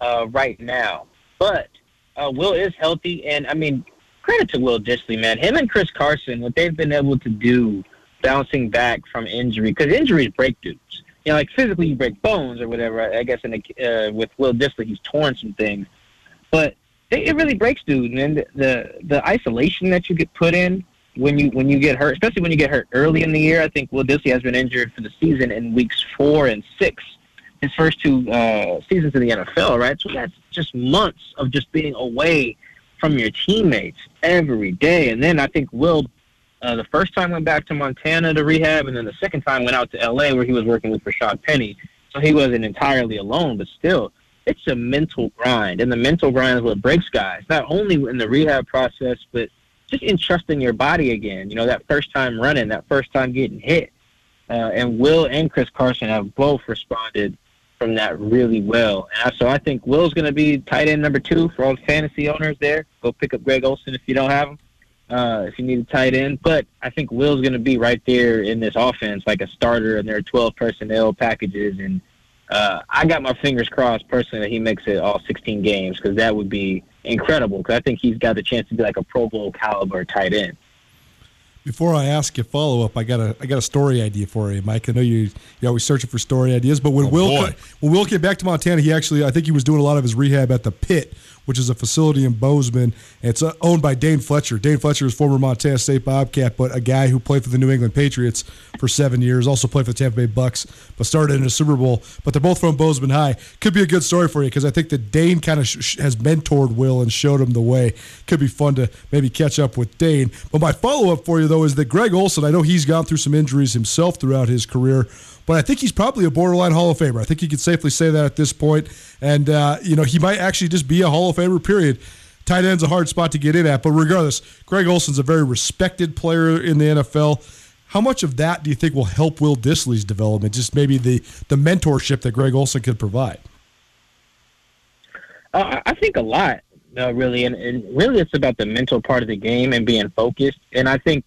uh, right now. But uh, Will is healthy, and I mean, credit to Will Disley, man. Him and Chris Carson, what they've been able to do bouncing back from injury, because injuries break dudes. You know, like physically you break bones or whatever. I guess in a, uh, with Will Dissly, he's torn some things. But it really breaks dude. And the, the the isolation that you get put in when you when you get hurt, especially when you get hurt early in the year. I think Will Dissly has been injured for the season in weeks four and six, his first two uh, seasons in the NFL. Right, so that's just months of just being away from your teammates every day. And then I think Will. Uh, the first time went back to Montana to rehab, and then the second time went out to L.A. where he was working with Rashaad Penny. So he wasn't entirely alone, but still, it's a mental grind, and the mental grind is what breaks guys. Not only in the rehab process, but just in trusting your body again. You know, that first time running, that first time getting hit. Uh, and Will and Chris Carson have both responded from that really well. And so I think Will's going to be tight end number two for all the fantasy owners there. Go pick up Greg Olsen if you don't have him, uh, if you need a tight end. But I think Will's going to be right there in this offense like a starter in their 12 personnel packages and – uh, I got my fingers crossed personally that he makes it all 16 games because that would be incredible. Because I think he's got the chance to be like a Pro Bowl caliber tight end. Before I ask you follow up, I got a I got a story idea for you, Mike. I know you you're always searching for story ideas, but when oh, Will when Will came back to Montana, he actually I think he was doing a lot of his rehab at the pit which is a facility in Bozeman. It's uh, owned by Dane Fletcher. Dane Fletcher is former Montana State Bobcat, but a guy who played for the New England Patriots for seven years, also played for the Tampa Bay Bucks, but started in a Super Bowl. But they're both from Bozeman High. Could be a good story for you because I think that Dane kind of sh- has mentored Will and showed him the way. Could be fun to maybe catch up with Dane. But my follow up for you, though, is that Greg Olsen, I know he's gone through some injuries himself throughout his career but I think he's probably a borderline Hall of Famer. I think you could safely say that at this point. And, uh, you know, he might actually just be a Hall of Famer, period. Tight end's a hard spot to get in at. But regardless, Greg Olsen's a very respected player in the NFL. How much of that do you think will help Will Dissly's development? Just maybe the, the mentorship that Greg Olsen could provide? Uh, I think a lot, uh, really. And, and really, it's about the mental part of the game and being focused. And I think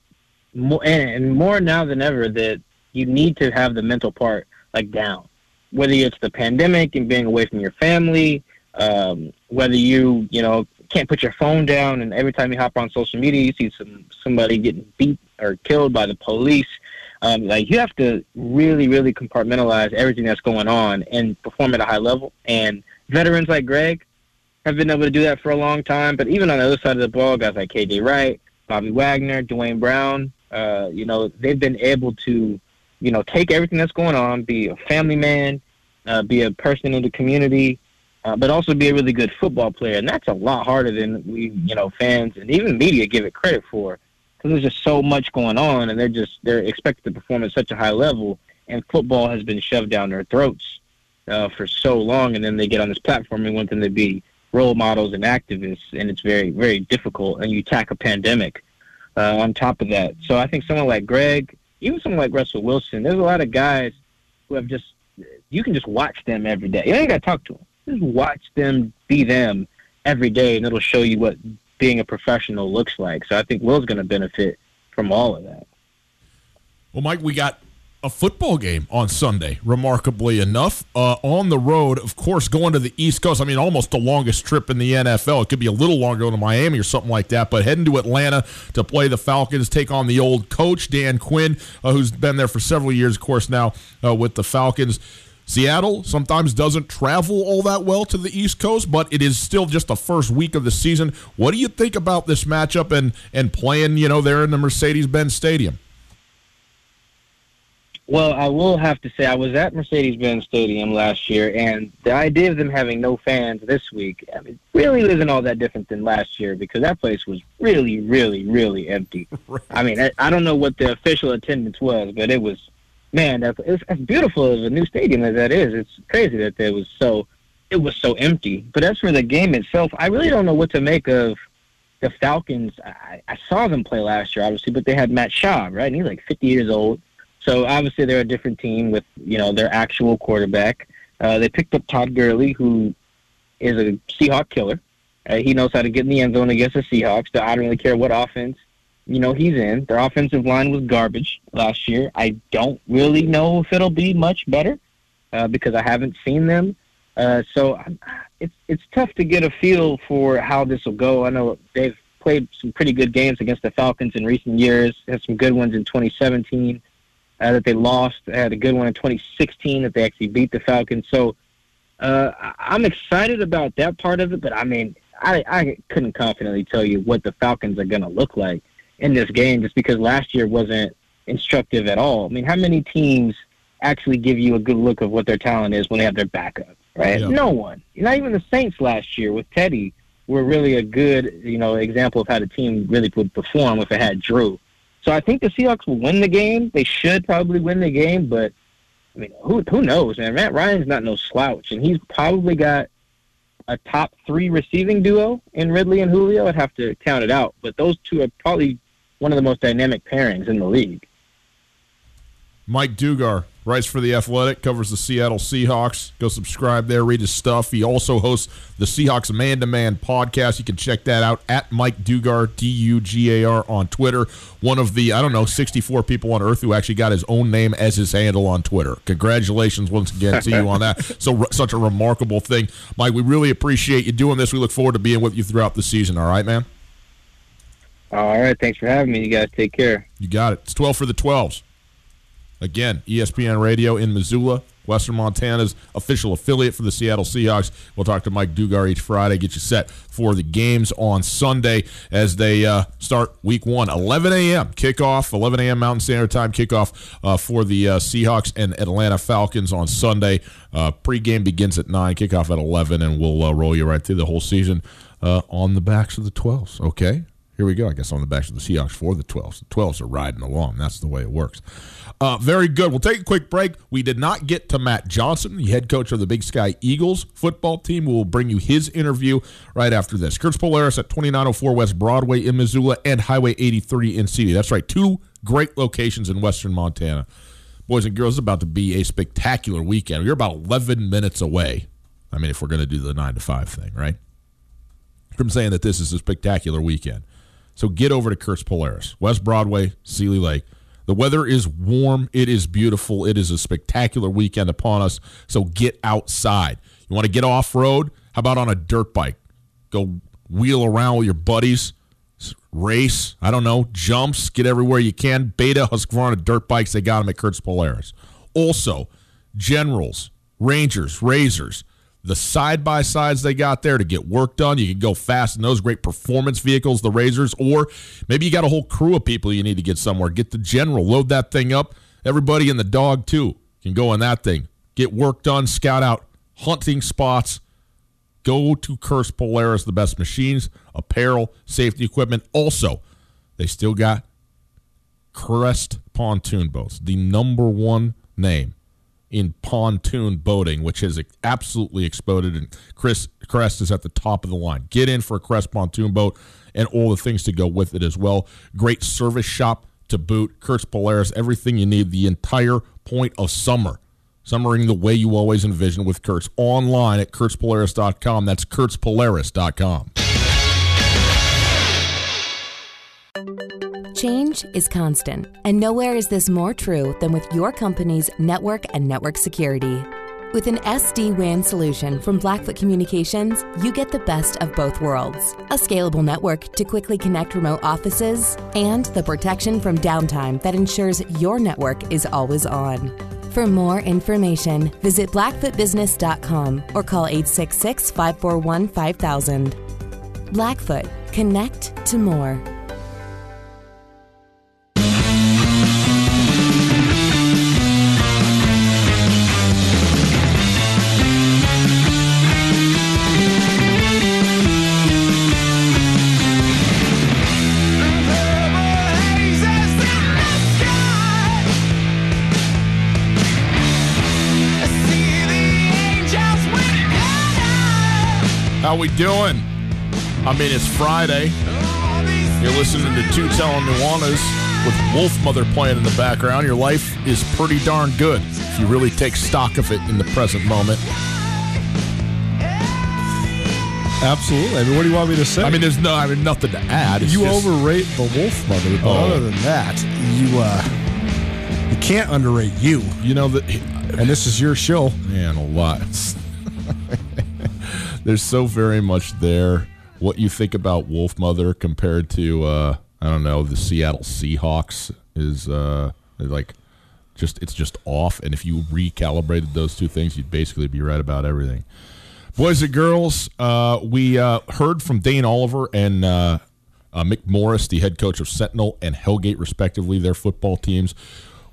more, and more now than ever that you need to have the mental part like down. Whether it's the pandemic and being away from your family, um, whether you you know can't put your phone down and every time you hop on social media you see some somebody getting beat or killed by the police. Um, like you have to really, really compartmentalize everything that's going on and perform at a high level. And veterans like Greg have been able to do that for a long time. But even on the other side of the ball, guys like KJ Wright, Bobby Wagner, Duane Brown, uh, you know, they've been able to you know, take everything that's going on, be a family man, uh, be a person in the community, uh, but also be a really good football player. And that's a lot harder than we, you know, fans and even media give it credit for, because there's just so much going on, and they're just they're expected to perform at such a high level, and football has been shoved down their throats uh, for so long, and then they get on this platform and want them to be role models and activists, and it's very very difficult. And you tack a pandemic uh, on top of that. So I think someone like Greg even someone like Russell Wilson, there's a lot of guys who have just you can just watch them every day. You ain't got to talk to them. Just watch them be them every day, and it'll show you what being a professional looks like. So I think Will's going to benefit from all of that. Well, Mike, we got a football game on Sunday, remarkably enough. Uh, on the road, of course, going to the East Coast. I mean, almost the longest trip in the NFL. It could be a little longer to Miami or something like that, but heading to Atlanta to play the Falcons, take on the old coach, Dan Quinn, uh, who's been there for several years, of course, now uh, with the Falcons. Seattle sometimes doesn't travel all that well to the East Coast, but it is still just the first week of the season. What do you think about this matchup and, and playing, you know, there in the Mercedes Benz Stadium? Well, I will have to say I was at Mercedes-Benz Stadium last year, and the idea of them having no fans this week, I mean, really isn't all that different than last year because that place was really, really, really empty. I mean, I, I don't know what the official attendance was, but it was, man, that's, it's, as beautiful as a new stadium as that is. It's crazy that it was so, it was so empty. But as for the game itself, I really don't know what to make of the Falcons. I, I saw them play last year, obviously, but they had Matt Schaub, right? And he's like 50 years old so obviously they're a different team with you know their actual quarterback. Uh, they picked up Todd Gurley, who is a Seahawk killer. Uh, he knows how to get in the end zone against the Seahawks. So I don't really care what offense you know he's in. Their offensive line was garbage last year. I don't really know if it'll be much better uh, because I haven't seen them. Uh, so it's it's tough to get a feel for how this will go. I know they've played some pretty good games against the Falcons in recent years. Had some good ones in 2017 uh, that they lost. They had a good one in 2016 that they actually beat the Falcons. So uh, I'm excited about that part of it, but I mean, I, I couldn't confidently tell you what the Falcons are going to look like in this game just because last year wasn't instructive at all. I mean, how many teams actually give you a good look of what their talent is when they have their backup, right? Yeah. No one. Not even the Saints last year with Teddy were really a good, you know, example of how the team really would perform if it had Drew. So I think the Seahawks will win the game. They should probably win the game, but I mean, who who knows, man? Matt Ryan's not no slouch, and he's probably got a top three receiving duo in Ridley and Julio. I'd have to count it out, but those two are probably one of the most dynamic pairings in the league. Mike Dugar writes for The Athletic, covers the Seattle Seahawks. Go subscribe there, read his stuff. He also hosts the Seahawks Man to Man podcast. You can check that out at Mike Dugar, D U G A R, on Twitter. One of the, I don't know, 64 people on earth who actually got his own name as his handle on Twitter. Congratulations once again to you on that. So, such a remarkable thing. Mike, we really appreciate you doing this. We look forward to being with you throughout the season. All right, man? All right. Thanks for having me. You guys take care. You got it. It's 12 for the 12s. Again, ESPN Radio in Missoula, Western Montana's official affiliate for the Seattle Seahawks. We'll talk to Mike Dugar each Friday, get you set for the games on Sunday as they uh, start week one. 11 a.m. kickoff, 11 a.m. Mountain Standard Time kickoff uh, for the uh, Seahawks and Atlanta Falcons on Sunday. Uh, pregame begins at 9, kickoff at 11, and we'll uh, roll you right through the whole season uh, on the backs of the 12s. Okay? Here we go. I guess on the backs of the Seahawks for the 12s. The 12s are riding along. That's the way it works. Uh, very good. We'll take a quick break. We did not get to Matt Johnson, the head coach of the Big Sky Eagles football team. We will bring you his interview right after this. Kurtz Polaris at 2904 West Broadway in Missoula and Highway 83 in Seeley. That's right. Two great locations in western Montana. Boys and girls, it's about to be a spectacular weekend. We're about 11 minutes away. I mean, if we're going to do the 9 to 5 thing, right? From saying that this is a spectacular weekend. So get over to Kurtz Polaris, West Broadway, Seeley Lake. The weather is warm. It is beautiful. It is a spectacular weekend upon us. So get outside. You want to get off road? How about on a dirt bike? Go wheel around with your buddies, race. I don't know, jumps. Get everywhere you can. Beta Husqvarna dirt bikes. They got them at Kurtz Polaris. Also, Generals, Rangers, RZRs the side by sides they got there to get work done. You can go fast in those great performance vehicles, the Razors, or maybe you got a whole crew of people you need to get somewhere. Get the general, load that thing up. Everybody in the dog, too, can go in that thing. Get work done, scout out hunting spots. Go to Kurtz Polaris, the best machines, apparel, safety equipment. Also, they still got Crest pontoon boats, the number one name in pontoon boating, which has absolutely exploded. And Chris Crest is at the top of the line. Get in for a Crest pontoon boat and all the things to go with it as well. Great service shop to boot. Kurtz Polaris, everything you need the entire point of summer. Summering the way you always envision with Kurtz online at kurtzpolaris.com. That's kurtzpolaris.com. Change is constant, and nowhere is this more true than with your company's network and network security. With an SD WAN solution from Blackfoot Communications, you get the best of both worlds a scalable network to quickly connect remote offices, and the protection from downtime that ensures your network is always on. For more information, visit blackfootbusiness.com or call 866 541 5000. Blackfoot, connect to more. How we doing? I mean, it's Friday. You're listening to Two Telling Nuanez with Wolf Mother playing in the background. Your life is pretty darn good if you really take stock of it in the present moment. Absolutely. I mean, what do you want me to say? I mean, there's no, I mean, nothing to add. It's you just- overrate the wolf mother, but Oh. other than that, you uh, you can't underrate you. You know that, and this is your show. Man, a lot. There's so very much there. What you think about Wolf Mother compared to, uh, I don't know, the Seattle Seahawks is uh, like just it's just off. And if you recalibrated those two things, you'd basically be right about everything. Boys and girls, uh, we uh, heard from Dane Oliver and uh, uh, Mick Morris, the head coach of Sentinel and Hellgate, respectively, their football teams.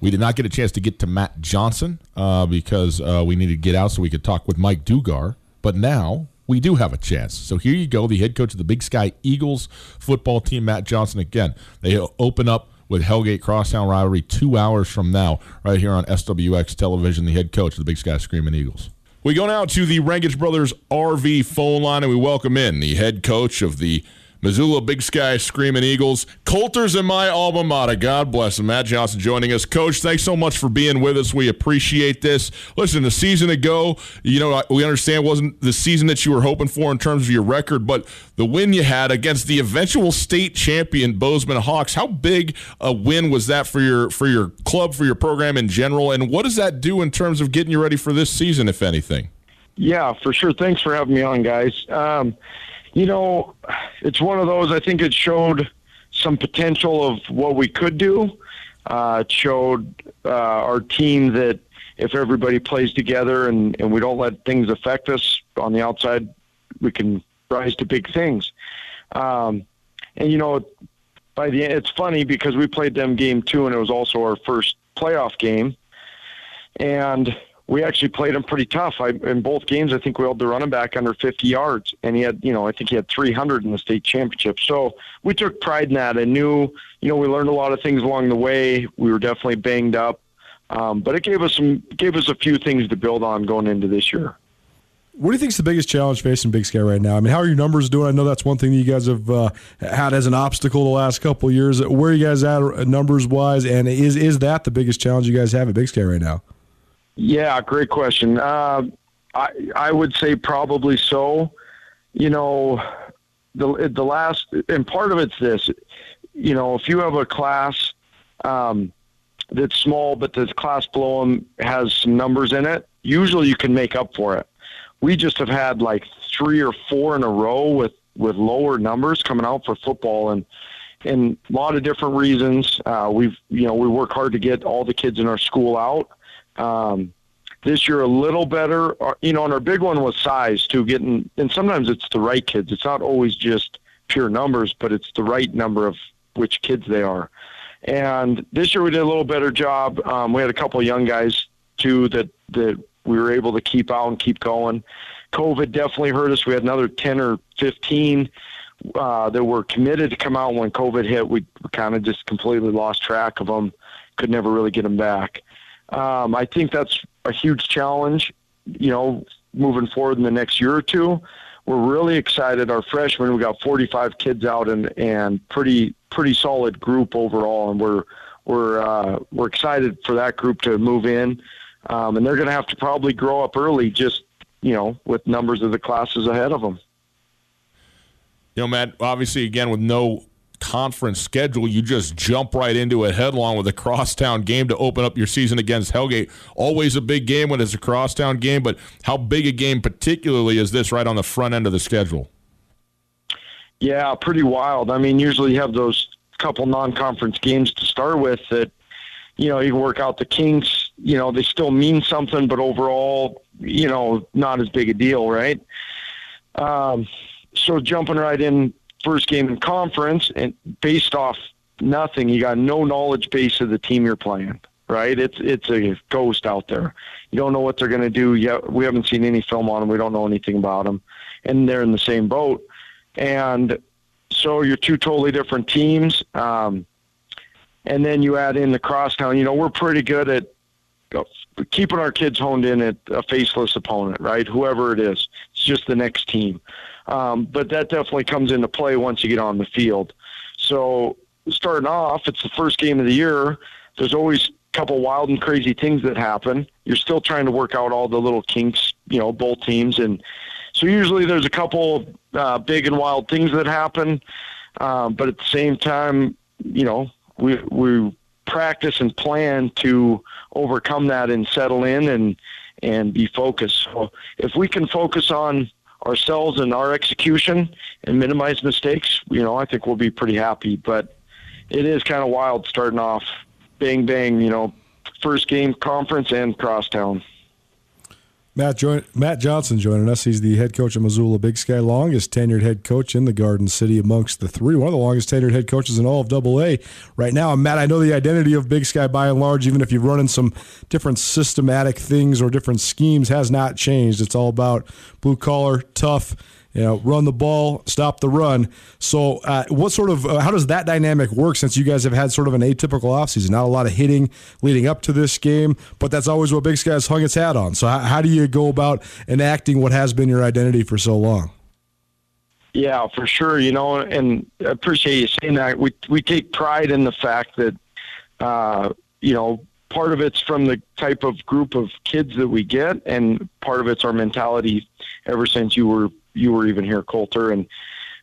We did not get a chance to get to Matt Johnson uh, because uh, we needed to get out so we could talk with Mike Dugar. But now we do have a chance. So here you go, the head coach of the Big Sky Eagles football team, Matt Johnson. Again, they open up with Hellgate Crosstown Rivalry two hours from now, right here on SWX Television, the head coach of the Big Sky Screaming Eagles. We go now to the Rangage Brothers RV phone line, and we welcome in the head coach of the Missoula Big Sky Screaming Eagles, Colter's in my alma mater. God bless them. Matt Johnson joining us. Coach, thanks so much for being with us. We appreciate this. Listen, a season ago, you know, we understand wasn't the season that you were hoping for in terms of your record, but the win you had against the eventual state champion Bozeman Hawks, how big a win was that for your for your club, for your program in general, and what does that do in terms of getting you ready for this season, if anything? Yeah, for sure. Thanks for having me on, guys. Um, you know, it's one of those. I think it showed some potential of what we could do. Uh, it showed uh, our team that if everybody plays together and, and we don't let things affect us on the outside, we can rise to big things. Um, and you know, by the end, it's funny because we played them game two, and it was also our first playoff game, and we actually played him pretty tough. I, in both games, I think we held the running back under 50 yards, and he had, you know, I think he had 300 in the state championship. So we took pride in that. and knew, you know, we learned a lot of things along the way. We were definitely banged up, um, but it gave us some, gave us a few things to build on going into this year. What do you think is the biggest challenge facing Big Sky right now? I mean, how are your numbers doing? I know that's one thing that you guys have uh, had as an obstacle the last couple years. Where are you guys at numbers wise, and is is that the biggest challenge you guys have at Big Sky right now? Yeah, great question. Uh, I I would say probably so. You know, the the last and part of it's this. You know, if you have a class um, that's small, but the class below them has some numbers in it, usually you can make up for it. We just have had like three or four in a row with with lower numbers coming out for football, and and a lot of different reasons. Uh, we've you know we work hard to get all the kids in our school out. Um, this year a little better, uh, you know, and our big one was size too. Getting and sometimes it's the right kids. It's not always just pure numbers, but it's the right number of which kids they are. And this year we did a little better job. Um, we had a couple of young guys too that that we were able to keep out and keep going. COVID definitely hurt us. We had another ten or fifteen uh, that were committed to come out when COVID hit. We kind of just completely lost track of them. Could never really get them back. Um, I think that's a huge challenge, you know, moving forward in the next year or two. We're really excited. Our freshmen, we got 45 kids out and, and pretty, pretty solid group overall. And we're, we're, uh, we're excited for that group to move in. Um, and they're going to have to probably grow up early just, you know, with numbers of the classes ahead of them. You know, Matt, obviously, again, with no conference schedule, you just jump right into it headlong with a crosstown game to open up your season against Hellgate. Always a big game when it's a crosstown game, but how big a game, particularly, is this right on the front end of the schedule? Yeah, pretty wild. I mean, usually you have those couple non-conference games to start with that, you know, you work out the kinks. You know, they still mean something, but overall, you know, not as big a deal, right? Um, so jumping right in first game in conference and based off nothing, you got no knowledge base of the team you're playing, right? It's it's a ghost out there. You don't know what they're going to do. yet. we haven't seen any film on them. We don't know anything about them, and they're in the same boat. And so you're two totally different teams. Um, and then you add in the crosstown. You know, we're pretty good at keeping our kids honed in at a faceless opponent, right? Whoever it is, it's just the next team. Um, but that definitely comes into play once you get on the field. So starting off, it's the first game of the year. There's always a couple wild and crazy things that happen. You're still trying to work out all the little kinks, you know, both teams, and so usually there's a couple uh, big and wild things that happen. Um, but at the same time, you know, we we practice and plan to overcome that and settle in and and be focused. So if we can focus on ourselves and our execution and minimize mistakes, you know, I think we'll be pretty happy. But it is kind of wild starting off, bang bang, you know, first game conference and crosstown. Matt, join, Matt Johnson joining us. He's the head coach of Missoula Big Sky, longest tenured head coach in the Garden City amongst the three. One of the longest tenured head coaches in all of Double A right now. Matt, I know the identity of Big Sky by and large, even if you've run in some different systematic things or different schemes, has not changed. It's all about blue collar, tough you know, run the ball, stop the run. So, uh, what sort of uh, how does that dynamic work? Since you guys have had sort of an atypical offseason, not a lot of hitting leading up to this game, but that's always what Big Sky's hung its hat on. So, how, how do you go about enacting what has been your identity for so long? Yeah, for sure. You know, and I appreciate you saying that. We we take pride in the fact that, uh, you know, part of it's from the type of group of kids that we get, and part of it's our mentality ever since you were you were even here, Colter. And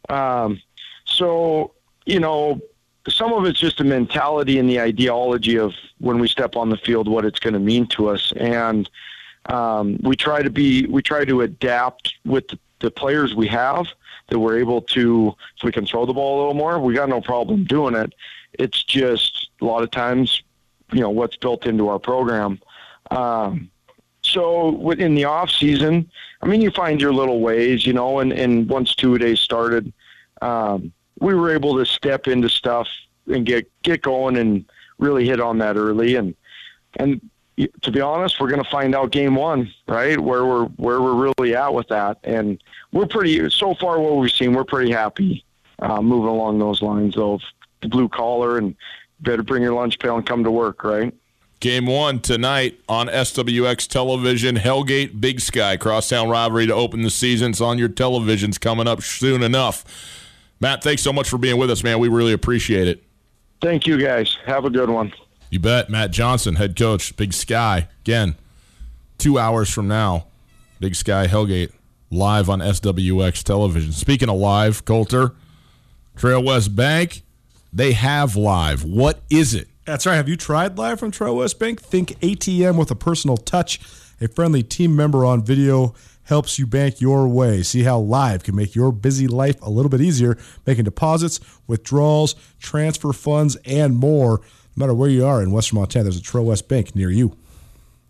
um, so, you know, some of it's just a mentality and the ideology of when we step on the field, what it's going to mean to us. And um, we try to be, we try to adapt with the, the players we have that we're able to, if we can throw the ball a little more, we got no problem doing it. It's just a lot of times, you know, what's built into our program. Um, so within the off season, I mean, you find your little ways, you know, and, and once two days started, um, we were able to step into stuff and get, get going and really hit on that early. And, and to be honest, we're going to find out game one, right? Where we're, where we're really at with that. And we're pretty, so far what we've seen, we're pretty happy, uh, moving along those lines of the blue collar and better bring your lunch pail and come to work, right? Game one tonight on SWX television. Hellgate Big Sky crosstown rivalry to open the season. It's on your televisions coming up soon enough. Matt, thanks so much for being with us, man. We really appreciate it. Thank you, guys. Have a good one. You bet. Matt Johnson, head coach, Big Sky. Again, two hours from now, Big Sky Hellgate live on SWX television. Speaking of live, Colter, Trail West Bank, they have live. What is it? That's right. Have you tried live from Trail West Bank? Think ATM with a personal touch. A friendly team member on video helps you bank your way. See how live can make your busy life a little bit easier, making deposits, withdrawals, transfer funds, and more. No matter where you are in Western Montana, there's a Trail West Bank near you.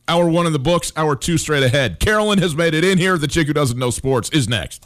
Hour one in the books, hour two straight ahead. Carolyn has made it in here. The chick who doesn't know sports is next.